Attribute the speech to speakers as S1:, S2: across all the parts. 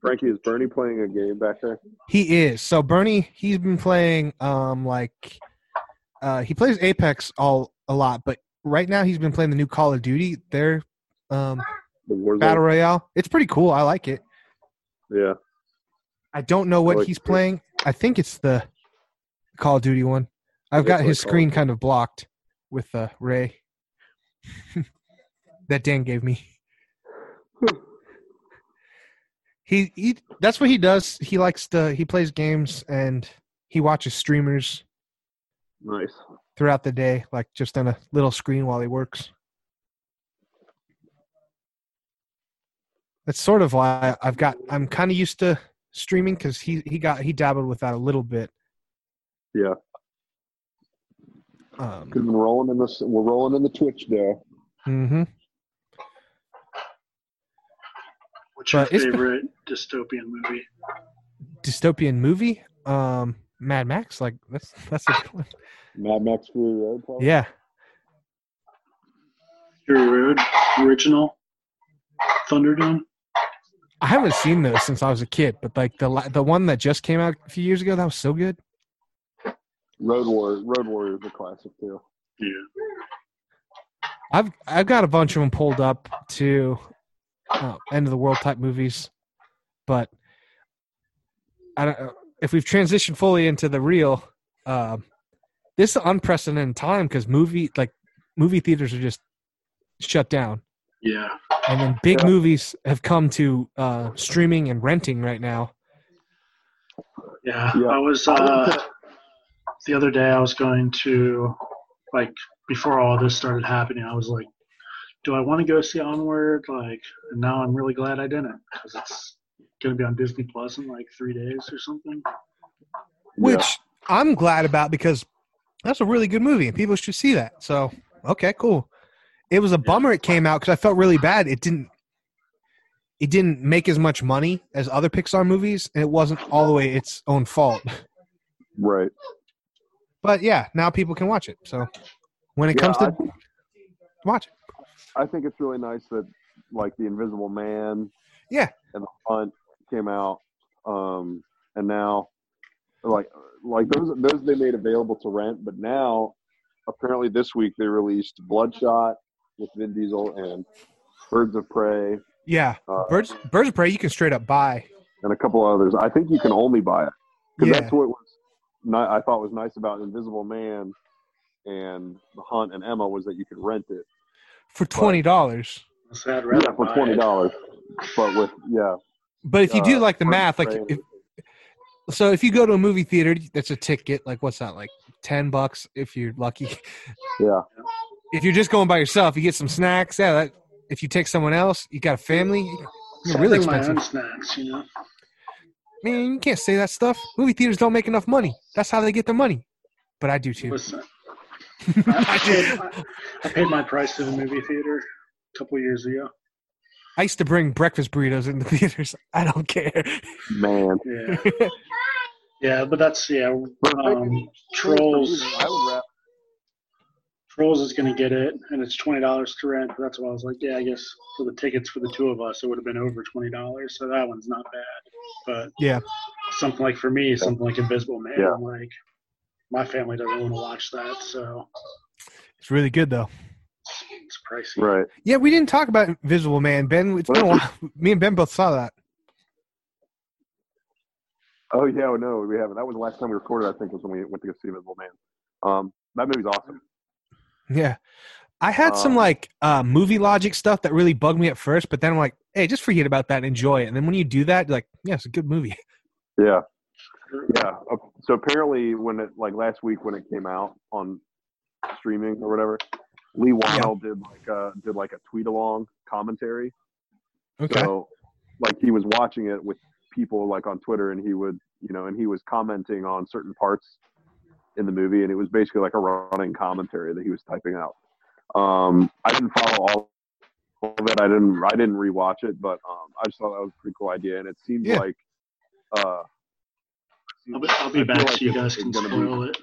S1: Frankie, is Bernie playing a game back there?
S2: He is. So Bernie, he's been playing um like uh he plays Apex all a lot, but right now he's been playing the new Call of Duty. Their um
S1: The Warzone?
S2: battle royale. It's pretty cool. I like it.
S1: Yeah.
S2: I don't know what
S1: like
S2: he's
S1: it.
S2: playing. I think it's the Call of Duty one. I've got his
S1: like
S2: screen kind of blocked with uh, Ray that Dan gave me. he he that's what he does. He likes to he plays games and he watches streamers
S1: Nice.
S2: throughout the day, like just on a little screen while he works. That's sort of why I've got. I'm kind of used to streaming because he he got he dabbled with that a little bit.
S1: Yeah.
S2: Um,
S1: we're rolling in this. We're rolling in the Twitch there.
S2: hmm
S3: What's your
S2: But it's-
S3: favorite dystopian movie?
S2: Dystopian movie. Um, Mad Max. Like that's that's a good one.
S1: Mad Max Fury Road. Probably.
S2: Yeah.
S3: Fury Road, original, Thunderdome.
S2: I haven't seen those since I was a kid, but like the the one that just came out a few years ago, that was so good.
S1: Road War. Road Warrior is a classic too.
S3: Yeah.
S2: I've I've got a bunch of them pulled up to uh, end of the world type movies, but I don't if we've transitioned fully into the real. Um, this is unprecedented time because movie like movie theaters are just shut down,
S3: Yeah.
S2: and then big
S1: Yeah.
S2: movies have come to uh, streaming and renting right now.
S3: Yeah.
S1: Yeah.
S3: I was uh the other day I was going to like before all this started happening, I was like, do I want to go see Onward? Like, and now I'm really glad I didn't because it's going to be on Disney Plus in like three days or something.
S2: which I'm glad about because that's a really good movie and people should see that. So, okay, cool. It was a bummer it came out because I felt really bad. It didn't. It didn't make as much money as other Pixar movies, and it wasn't all the way its own fault.
S1: Right.
S2: But yeah, now people can watch it. So when it
S1: Yeah,
S2: comes to
S1: I
S2: watch it,
S1: I think it's really nice that like the Invisible Man.
S2: Yeah.
S1: And the Hunt came out, um, and now like like those those they made available to rent, but now apparently this week they released Bloodshot with Vin Diesel and Birds of Prey
S2: yeah,
S1: uh,
S2: birds birds of prey you can straight up buy.
S1: and a couple others. I think you can only buy it because
S2: Yeah,
S1: that's what was I thought was nice about Invisible Man and The Hunt and Emma was that you could rent it.
S2: For twenty dollars.
S3: So I'd rather
S1: Yeah, for twenty dollars, But with yeah,
S2: But if you do
S1: uh,
S2: like the math, like if, so if you go to a movie theater that's a ticket like what's that like 10 bucks if you're lucky?
S1: Yeah,
S2: if you're just going by yourself you get some snacks. Yeah that, if you take someone else you got a family you're really
S3: bring my
S2: expensive.
S3: own snacks, you know.
S2: man you can't say that stuff. Movie theaters don't make enough money. That's how they get their money. But i do too.
S3: Listen, I, I, paid, I, I paid my price to the movie theater a couple years ago.
S2: i used to bring breakfast burritos in the theaters i don't care
S1: man.
S3: Yeah, yeah, but that's yeah.
S1: But if they-
S3: Um, Trolls,
S1: I would rather.
S3: Trolls is gonna get it, and it's twenty dollars to rent. That's why I was like, yeah, I guess for the tickets for the two of us, it would have been over twenty dollars. So that one's not bad. But
S2: Yeah.
S3: something like for me, something like Invisible Man,
S1: Yeah.
S3: like my family doesn't want to watch that, so
S2: it's really good though
S3: it's, it's pricey.
S1: Right.
S2: yeah we didn't talk about invisible man ben it's been a while me and ben both saw that
S1: Oh yeah, no, we haven't. That was the last time we recorded. I think was when we went to go see Invisible Man. Um, that movie's awesome.
S2: Yeah. I had some
S1: Um,
S2: like uh, movie logic stuff that really bugged me at first, but then I'm like, hey, just forget about that and enjoy it. And then when you do that, you're like, yeah, it's a good movie.
S1: Yeah, yeah. So apparently, when it like last week when it came out on streaming or whatever, Leigh Whannell did like a did like a tweet along commentary.
S2: Okay.
S1: So like he was watching it with people like on Twitter, and he would you know, and he was commenting on certain parts in the movie, and it was basically like a running commentary that he was typing out. Um, I didn't follow all of it. I didn't. I didn't rewatch it, but um, I just thought that was a pretty cool idea, and it seems
S2: Yeah.
S1: like. Uh,
S3: I'll be, I'll be back so you guys can spoil it.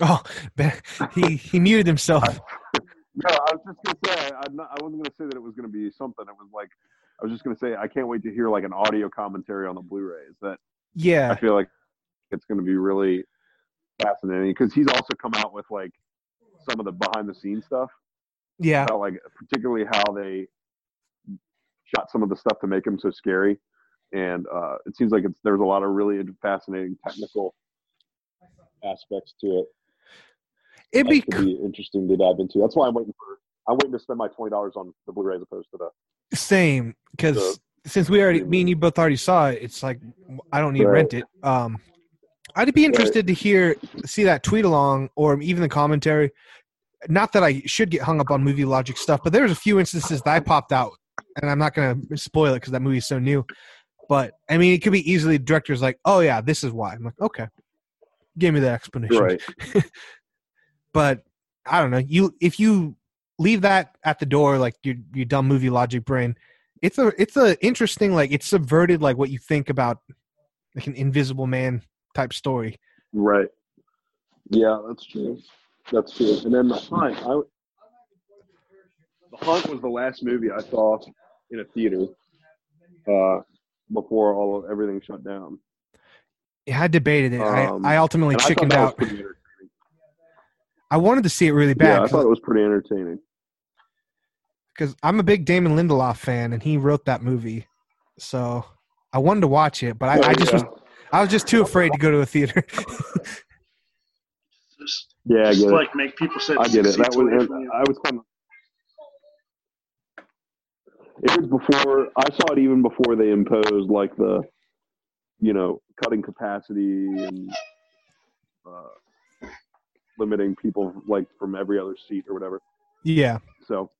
S2: Oh, Ben, he he muted himself.
S1: No, I was just gonna say I, not, I wasn't gonna say that it was gonna be something. It was like I was just gonna say I can't wait to hear like an audio commentary on the Blu-rays. That
S2: Yeah, I
S1: feel like it's gonna be really fascinating because he's also come out with like some of the behind the scenes stuff
S2: yeah,
S1: about like particularly how they shot some of the stuff to make him so scary, and uh, it seems like it's there's a lot of really fascinating technical aspects to it.
S2: it'd be
S1: be interesting to dive into. That's why I'm waiting for. I'm waiting to spend my twenty dollars on the Blu-ray as opposed to the.
S2: same because
S1: So-
S2: since we already, me and you both already saw it, it's like I don't need to
S1: Right.
S2: rent it. Um, I'd be interested to hear, see that tweet along, or even the commentary. Not that I should get hung up on movie logic stuff, but there's a few instances that I popped out, and I'm not going to spoil it because that movie's so new. But I mean, it could be easily directors like, "Oh yeah, this is why." I'm like, okay, give me the explanation.
S1: Right.
S2: but I don't know. You if you leave that at the door, like your your dumb movie logic brain, it's a it's a interesting like it's subverted like what you think about like an Invisible Man type story.
S1: Right. Yeah, that's true. That's true. And then the hunt. I, the hunt was the last movie I saw in a theater uh, before all of everything shut down.
S2: Yeah, I debated it.
S1: Um,
S2: I I ultimately
S1: And I
S2: chickened out. I wanted to see it really
S1: Yeah, I thought it was pretty entertaining.
S2: because I'm a big Damon Lindelof fan, and he wrote that movie, so I wanted to watch it, but I, I just
S1: Oh, yeah.
S2: was I was just too afraid to go to a theater.
S3: Just,
S1: Yeah, I
S3: just
S1: get it.
S3: like make people sit.
S1: I get it. That was. I was kind of. It was before I saw it. Even before they imposed like the, you know, cutting capacity and uh, limiting people like from every other seat or whatever.
S2: yeah,
S1: So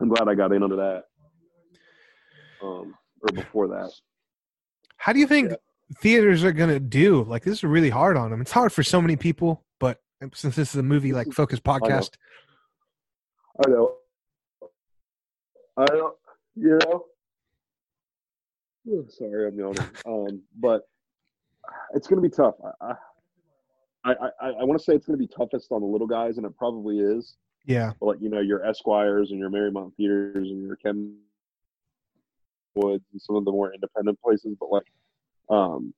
S1: I'm glad I got in under that. Um, or before that.
S2: How do you think
S1: Yeah.
S2: theaters are gonna do? Like this is really hard on them. It's hard for so many people, but since this is a movie like focus podcast,
S1: I know. I know. You know. Oh, Sorry, I'm yawning. Um, but it's going to be tough. I, I, I, I want to say it's going to be toughest on the little guys, and it probably is.
S2: yeah,
S1: But like you know, your Esquires and your Mariemont Theaters and your Ken Woods and some of the more independent places. But like, um,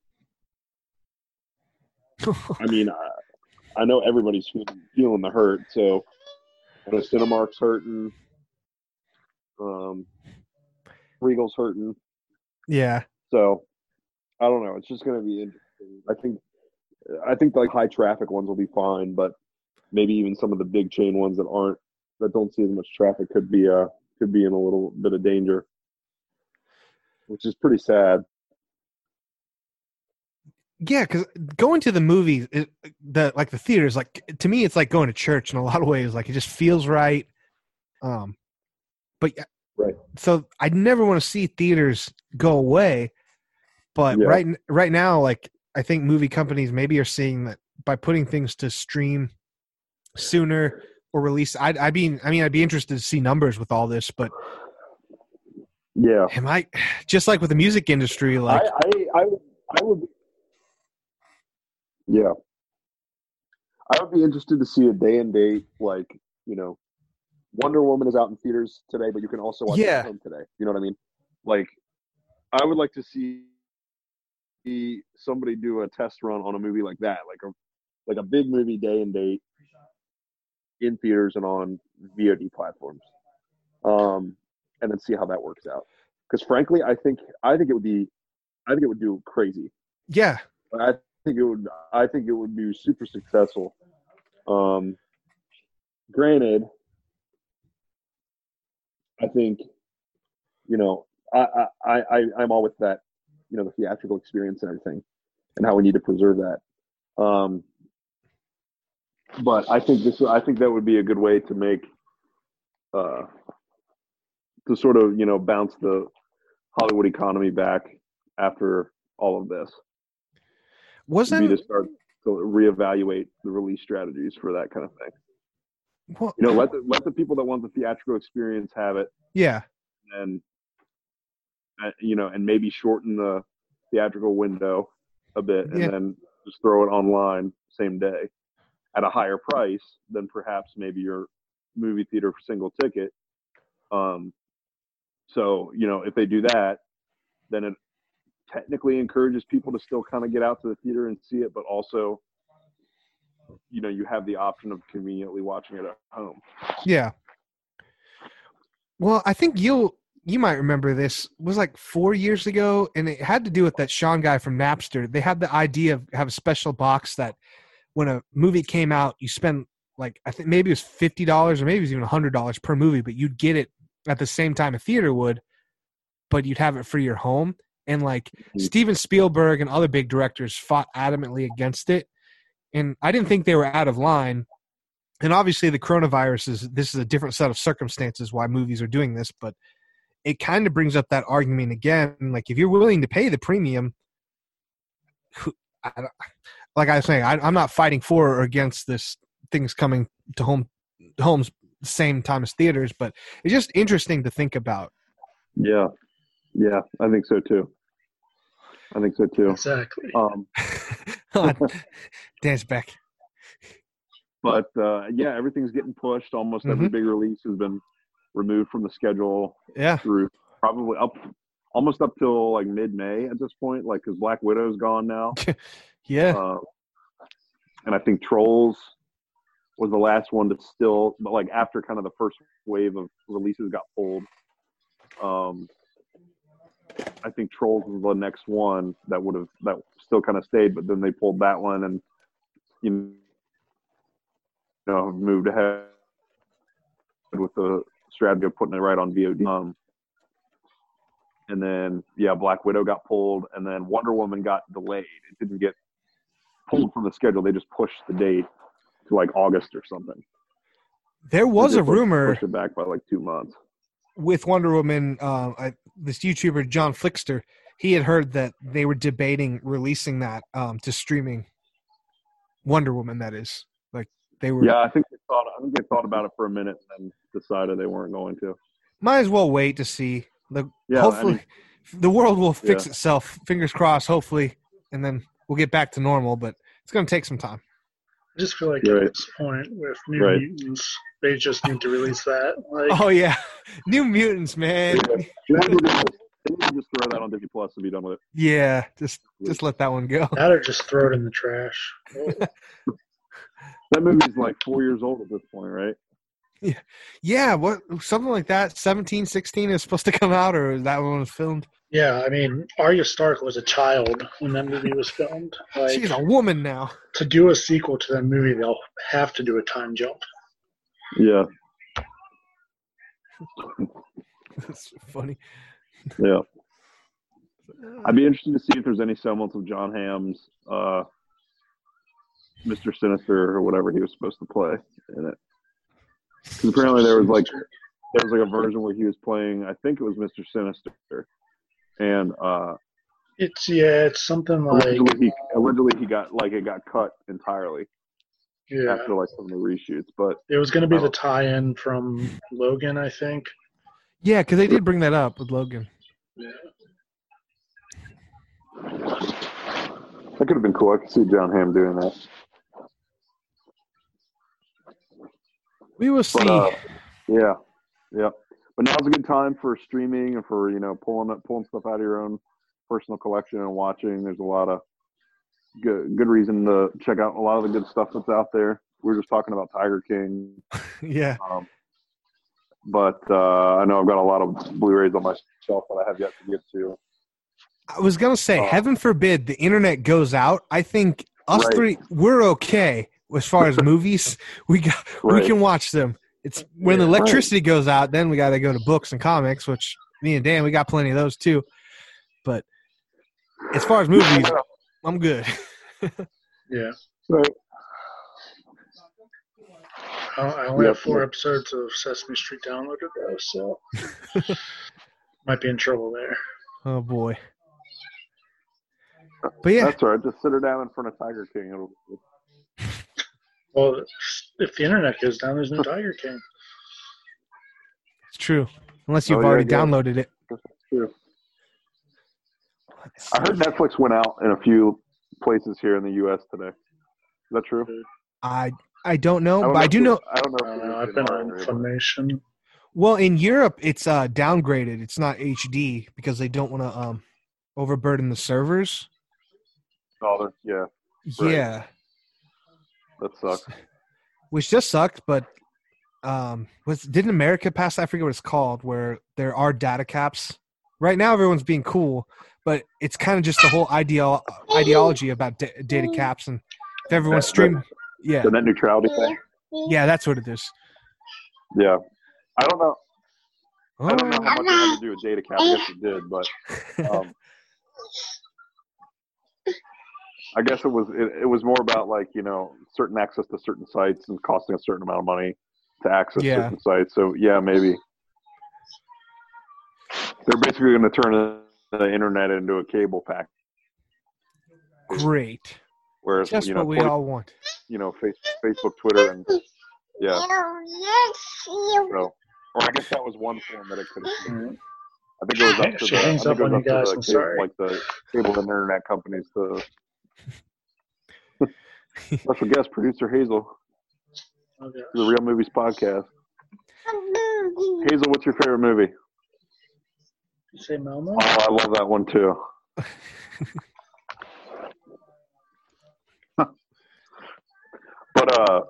S1: I mean, I, I know everybody's feeling, feeling the hurt. So I know Cinemark's hurting. Um, Regal's hurting.
S2: yeah,
S1: So I don't know. It's just going to be interesting. I think I think like high traffic ones will be fine, but maybe even some of the big chain ones that aren't that don't see as much traffic could be uh could be in a little bit of danger, which is pretty sad.
S2: yeah. Because going to the movies, it, the like the theaters, like to me, it's like going to church in a lot of ways. Like it just feels right. Um, but yeah,
S1: Right.
S2: So I never want to see theaters go away, but
S1: Yeah.
S2: right right now, like I think movie companies maybe are seeing that by putting things to stream sooner or release. I'd, I'd be, I mean, I'd be interested to see numbers with all this, but
S1: Yeah,
S2: am I just like with the music industry? Like,
S1: I, I I would I would yeah. I would be interested to see a day and date like you know, Wonder Woman is out in theaters today, but you can also watch it
S2: Yeah.
S1: at home today. You know what I mean? Like, I would like to see see somebody do a test run on a movie like that, like a like a big movie day and date in theaters and on VOD platforms, um, and then see how that works out. Because frankly, I think I think it would be, I think it would do crazy.
S2: yeah,
S1: I think it would. I think it would be super successful. Um, granted, I think, you know, I, I, I, I'm all with that, you know, the theatrical experience and everything, and how we need to preserve that. Um, but I think this, I think that would be a good way to make, uh, to sort of, you know, bounce the Hollywood economy back after all of this
S2: wasn't
S1: to start to reevaluate the release strategies for that kind of thing.
S2: Well,
S1: You know, let the let the people that want the theatrical experience have it,
S2: yeah,
S1: and uh, you know, and maybe shorten the theatrical window a bit, and
S2: Yeah.
S1: then just throw it online same day at a higher price than perhaps maybe your movie theater for single ticket. Um, so you know, if they do that, then it technically encourages people to still kind of get out to the theater and see it, but also, you know, you have the option of conveniently watching it at home.
S2: Yeah. Well, I think you'll you might remember this it was like four years ago, and it had to do with that Sean guy from Napster. They had the idea of have a special box that when a movie came out, you spend like I think maybe it was fifty dollars or maybe it was even hundred dollars per movie, but you'd get it at the same time a theater would, but you'd have it for your home. And like
S1: Mhm.
S2: Steven Spielberg and other big directors fought adamantly against it. And I didn't think they were out of line. And obviously the coronavirus is this is a different set of circumstances why movies are doing this, but it kind of brings up that argument again. Like if you're willing to pay the premium, I, don't- like I was saying, I, I'm not fighting for or against this things coming to home homes same time as theaters, but it's just interesting to think about.
S1: Yeah, yeah, I think so too. I think so too.
S3: Exactly.
S1: Um,
S2: Dance back.
S1: but uh, yeah, everything's getting pushed. Almost every
S2: Mhm.
S1: big release has been removed from the schedule
S2: Yeah.
S1: through probably up almost up till like mid-May at this point. Like, because Black Widow's gone now,
S2: Yeah.
S1: uh, and I think Trolls was the last one to still, but like after kind of the first wave of releases got pulled. Um, I think Trolls was the next one that would have that still kind of stayed, but then they pulled that one and you know moved ahead with the strategy of putting it right on VOD. Um, and then yeah, Black Widow got pulled, and then Wonder Woman got delayed. It didn't get pulled from the schedule. They just pushed the date to like August or something.
S2: there was a
S1: pushed-
S2: rumor
S1: pushed it back by like two months.
S2: With Wonder Woman. Uh, I, this YouTuber John Flickster, he had heard that they were debating releasing that um, to streaming. Wonder Woman, that is. Like they were.
S1: Yeah, I think they thought. I think they thought about it for a minute and then decided they weren't going to.
S2: Might as well wait to see. The
S1: Yeah, I
S2: hopefully
S1: mean-
S2: the world will fix
S1: Yeah.
S2: itself. Fingers crossed. Hopefully, and then we'll get back to normal. But it's going to take some time.
S3: I just feel like
S1: Right.
S3: at this point with New
S1: Right.
S3: Mutants, they just need to release that. Like,
S2: Oh yeah, New Mutants, man.
S1: Yeah. They need to just- they need to just throw that on Disney Plus to be done with it.
S2: Yeah, just just let that one go.
S3: that or just throw it in the trash.
S1: That movie's like four years old at this point, right?
S2: Yeah, yeah, what something like that. 17, 16 is supposed to come out, or that one was filmed.
S3: Yeah, I mean, Arya Stark was a child when that movie was filmed. Like,
S2: She's a woman now.
S3: to do a sequel to that movie, they'll have to do a time jump.
S1: Yeah,
S2: That's funny.
S1: yeah. I'd be interested to see if there's any semblance of John Hamm's uh, Mr. Sinister or whatever he was supposed to play in it. 'Cause apparently there was like there was like a version where he was playing. I think it was Mr. Sinister, and uh,
S3: It's yeah, it's something like
S1: allegedly he allegedly he got like it got cut entirely
S3: yeah.
S1: after like some of the reshoots. But
S3: It was going to be
S1: Oh.
S3: the tie-in from Logan, I think.
S2: Yeah, because they did bring that up with Logan.
S3: Yeah.
S1: that could have been cool. I could see John Hamm doing that.
S2: We will see.
S1: But, uh, yeah, yeah. But now's a good time for streaming and for you know pulling pulling stuff out of your own personal collection and watching. There's a lot of good good reason to check out a lot of the good stuff that's out there. We are just talking about Tiger King,
S2: yeah,
S1: um, but uh, I know I've got a lot of Blu-rays on my shelf that I have yet to get to.
S2: I was gonna say,
S1: uh,
S2: heaven forbid the internet goes out. I think us
S1: Right.
S2: three we're okay as far as movies. We got we can watch them. It's when the
S3: Yeah.
S1: Right.
S2: electricity goes out, then we got to go to books and comics, which me and Dan we got plenty of those too. But as far as movies, I'm good.
S3: Yeah.
S1: So,
S3: I, I only
S1: Yep.
S3: have four episodes of Sesame Street downloaded though, so might be in trouble there.
S2: Oh boy. But yeah,
S1: that's all right. Just sit her down in front of Tiger King. It'll,
S3: Well, if the internet goes down, there's no Tiger King.
S2: it's true. Unless you've
S1: Oh, yeah,
S2: already
S1: yeah.
S2: downloaded it.
S1: that's true. I heard Netflix went out in a few places here in the U.S. today. Is that true?
S2: I I don't know,
S1: I don't
S2: but I do know.
S1: I don't know.
S3: I
S1: if
S3: don't know.
S1: it
S3: I've been on information.
S2: Well, in Europe, it's uh, downgraded. It's not HD because they don't want to um, overburden the servers.
S1: Oh, yeah, Right.
S2: Yeah,
S1: that sucks.
S2: which just sucked. But um, was didn't America pass? I forget what it's called, where there are data caps. Right now, everyone's being cool, but it's kind of just the whole ideal ideology about da- data caps and if everyone's
S1: That-
S2: streaming. Yeah,
S1: The net neutrality thing.
S2: yeah, that's what it is.
S1: Yeah, I don't know. I don't know
S2: Oh,
S1: how much it had to do with data cap. I guess it did, but um, I guess it was it, it was more about like you know certain access to certain sites and costing a certain amount of money to access
S2: Yeah.
S1: certain sites. So yeah, maybe they're basically going to turn the internet into a cable pack.
S2: great.
S1: Whereas
S2: Just
S1: you know,
S2: what we
S1: Twitter-
S2: all want.
S1: you know, face, Facebook, Twitter, and yeah. So, or I guess that was one form that it could have. taken. Mm-hmm. I think it was up to the, I think
S3: up
S1: it was
S3: on
S1: up
S3: you
S1: to
S3: guys,
S1: the
S3: I'm
S1: cable,
S3: sorry.
S1: like the cable and internet companies to. Special guest producer Hazel,
S3: Okay.
S1: the Real Movies podcast. Hazel, what's your favorite movie?
S3: You say Melmo?
S1: Oh, I love that one too. but uh,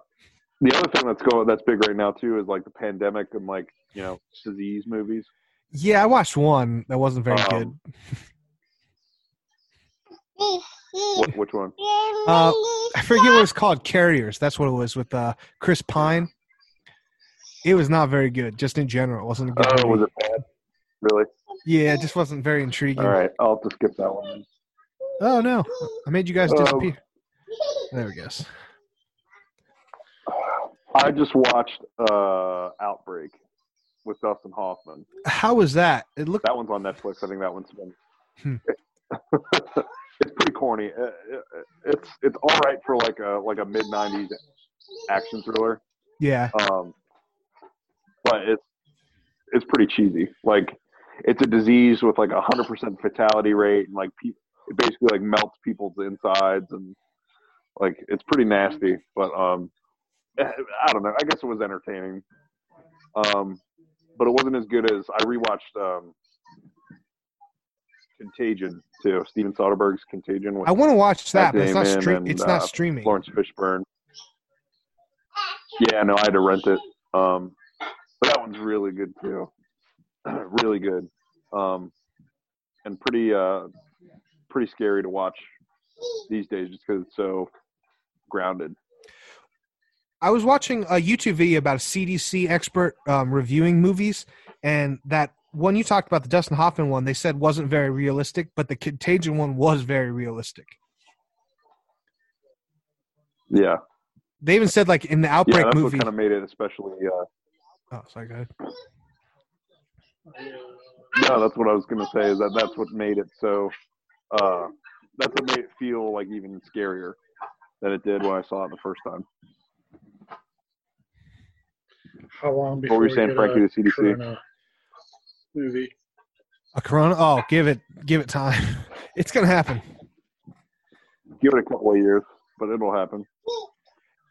S1: the other thing that's going that's big right now too is like the pandemic and like you know disease movies.
S2: Yeah, I watched one that wasn't very good.
S1: Um, What, which one?
S2: Uh, I forget what it was called. Carriers. That's what it was with uh, Chris Pine. It was not very good, just in general. It wasn't a good.
S1: Oh,
S2: movie.
S1: was it bad? Really?
S2: Yeah, it just wasn't very intriguing.
S1: All right, I'll have to skip that one.
S2: Oh no, I made you guys
S1: Oh.
S2: disappear. There we go.
S1: I just watched uh, Outbreak with Dustin Hoffman.
S2: How was that? It looked.
S1: That one's on Netflix. I think that one's been.
S2: Hmm.
S1: it's pretty corny. Uh, it- It's it's all right for like a like a mid '90s action thriller,
S2: Yeah,
S1: um, but it's it's pretty cheesy. Like it's a disease with like a hundred percent fatality rate, and like pe- it basically like melts people's insides, and like it's pretty nasty. But um, I don't know. I guess it was entertaining. Um, but it wasn't as good as I rewatched um, Contagion too. Steven Soderbergh's Contagion
S2: I want to watch that, but it's not
S1: and,
S2: It's
S1: uh,
S2: not streaming.
S1: Laurence Fishburne. Yeah, no, I had to rent it. Um, but that one's really good too. really good. Um, and pretty uh, pretty scary to watch these days just because it's so grounded.
S2: I was watching a YouTube video about a CDC expert um, reviewing movies, and that one you talked about, the Dustin Hoffman one, they said wasn't very realistic, but the Contagion one was very realistic.
S1: Yeah,
S2: They even said like in the Outbreak
S1: yeah,
S2: Outbreak
S1: that's
S2: movie.
S1: what kind of made it especially. Uh,
S2: oh, sorry, go ahead.
S1: no, that's what I was gonna say. Is that that's what made it so. Uh, that's what made it feel like even scarier than it did when I saw it the first time.
S3: How long before
S1: What were you
S3: we
S1: saying,
S3: get
S1: Frankie?
S3: a
S1: The CDC.
S3: Corona movie?
S2: A Corona. Oh, give it, give it time. It's gonna happen.
S1: Give it a couple of years, but it'll happen.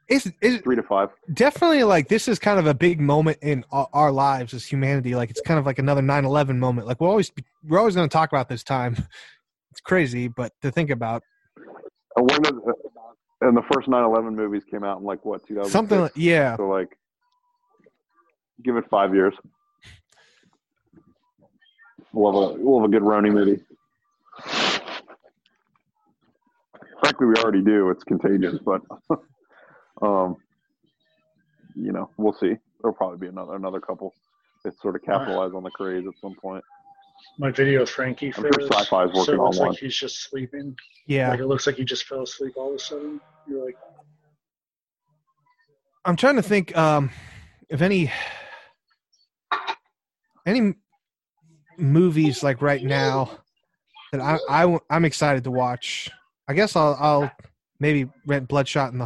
S2: It's, it's
S1: Three to five.
S2: definitely like this is kind of a big moment in our, our lives as humanity. Like it's kind of like another 9-11 moment. Like we're always we're always going to talk about this time. It's crazy, but to think about
S1: And when did, and the first 9/11 movies came out in like what 2000
S2: something. Like, yeah,
S1: So like, give it five years. We'll have a we'll have a good Roni movie. Frankly, we already do. It's contagious, but um, you know, we'll see. There'll probably be another another couple that sort of capitalize on the craze at some point.
S3: My video of Frankie
S1: I'm sure Sci-Fi is working
S3: so
S1: working
S3: it
S1: on
S3: looks
S1: one.
S3: like he's just sleeping.
S2: yeah.
S3: Like it looks like he just fell asleep all of a sudden. You're like,
S2: I'm trying to think um, if any any m- movies like right now that I, I am excited to watch. I guess I'll I'll maybe rent Bloodshot in the